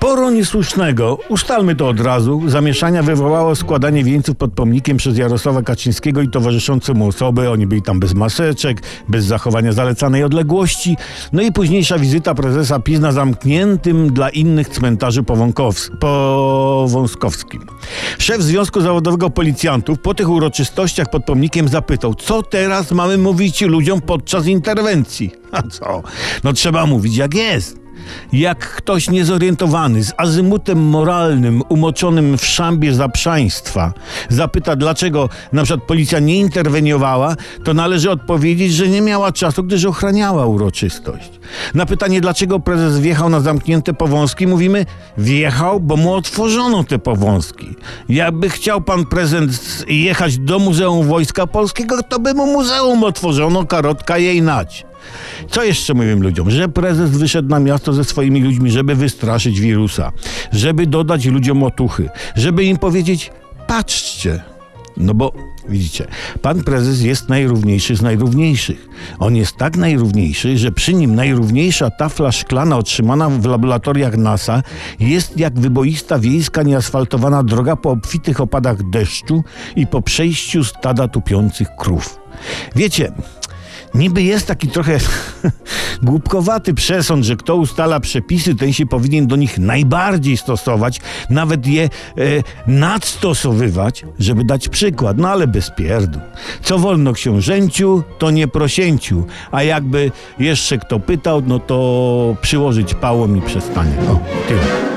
Sporo niesłusznego, ustalmy to od razu, zamieszania wywołało składanie wieńców pod pomnikiem przez Jarosława Kaczyńskiego i towarzyszące mu osoby. Oni byli tam bez maseczek, bez zachowania zalecanej odległości. No i późniejsza wizyta prezesa PiS na zamkniętym dla innych cmentarzu powązkowskim. Szef Związku Zawodowego Policjantów po tych uroczystościach pod pomnikiem zapytał, co teraz mamy mówić ludziom podczas interwencji? A co? No trzeba mówić jak jest. Jak ktoś niezorientowany, z azymutem moralnym, umoczonym w szambie zaprzaństwa, zapyta, dlaczego na przykład policja nie interweniowała, to należy odpowiedzieć, że nie miała czasu, gdyż ochraniała uroczystość. Na pytanie, dlaczego prezes wjechał na zamknięte powązki, mówimy, wjechał, bo mu otworzono te powązki. Jakby chciał pan prezes jechać do Muzeum Wojska Polskiego, to by mu muzeum otworzono, karotka jej nać. Co jeszcze mówię ludziom? Że prezes wyszedł na miasto ze swoimi ludźmi, żeby wystraszyć wirusa, żeby dodać ludziom otuchy, żeby im powiedzieć: patrzcie. No bo widzicie, pan prezes jest najrówniejszy z najrówniejszych. On jest tak najrówniejszy, że przy nim najrówniejsza tafla szklana otrzymana w laboratoriach NASA jest jak wyboista wiejska nieasfaltowana droga po obfitych opadach deszczu i po przejściu stada tupiących krów. Wiecie, Niby jest taki trochę głupkowaty przesąd, że kto ustala przepisy, ten się powinien do nich najbardziej stosować, nawet je e, nadstosowywać, żeby dać przykład. No ale bez pierdół. Co wolno książęciu, to nie prosięciu. A jakby jeszcze kto pytał, no to przyłożyć pałą i przestanie. O, tyle.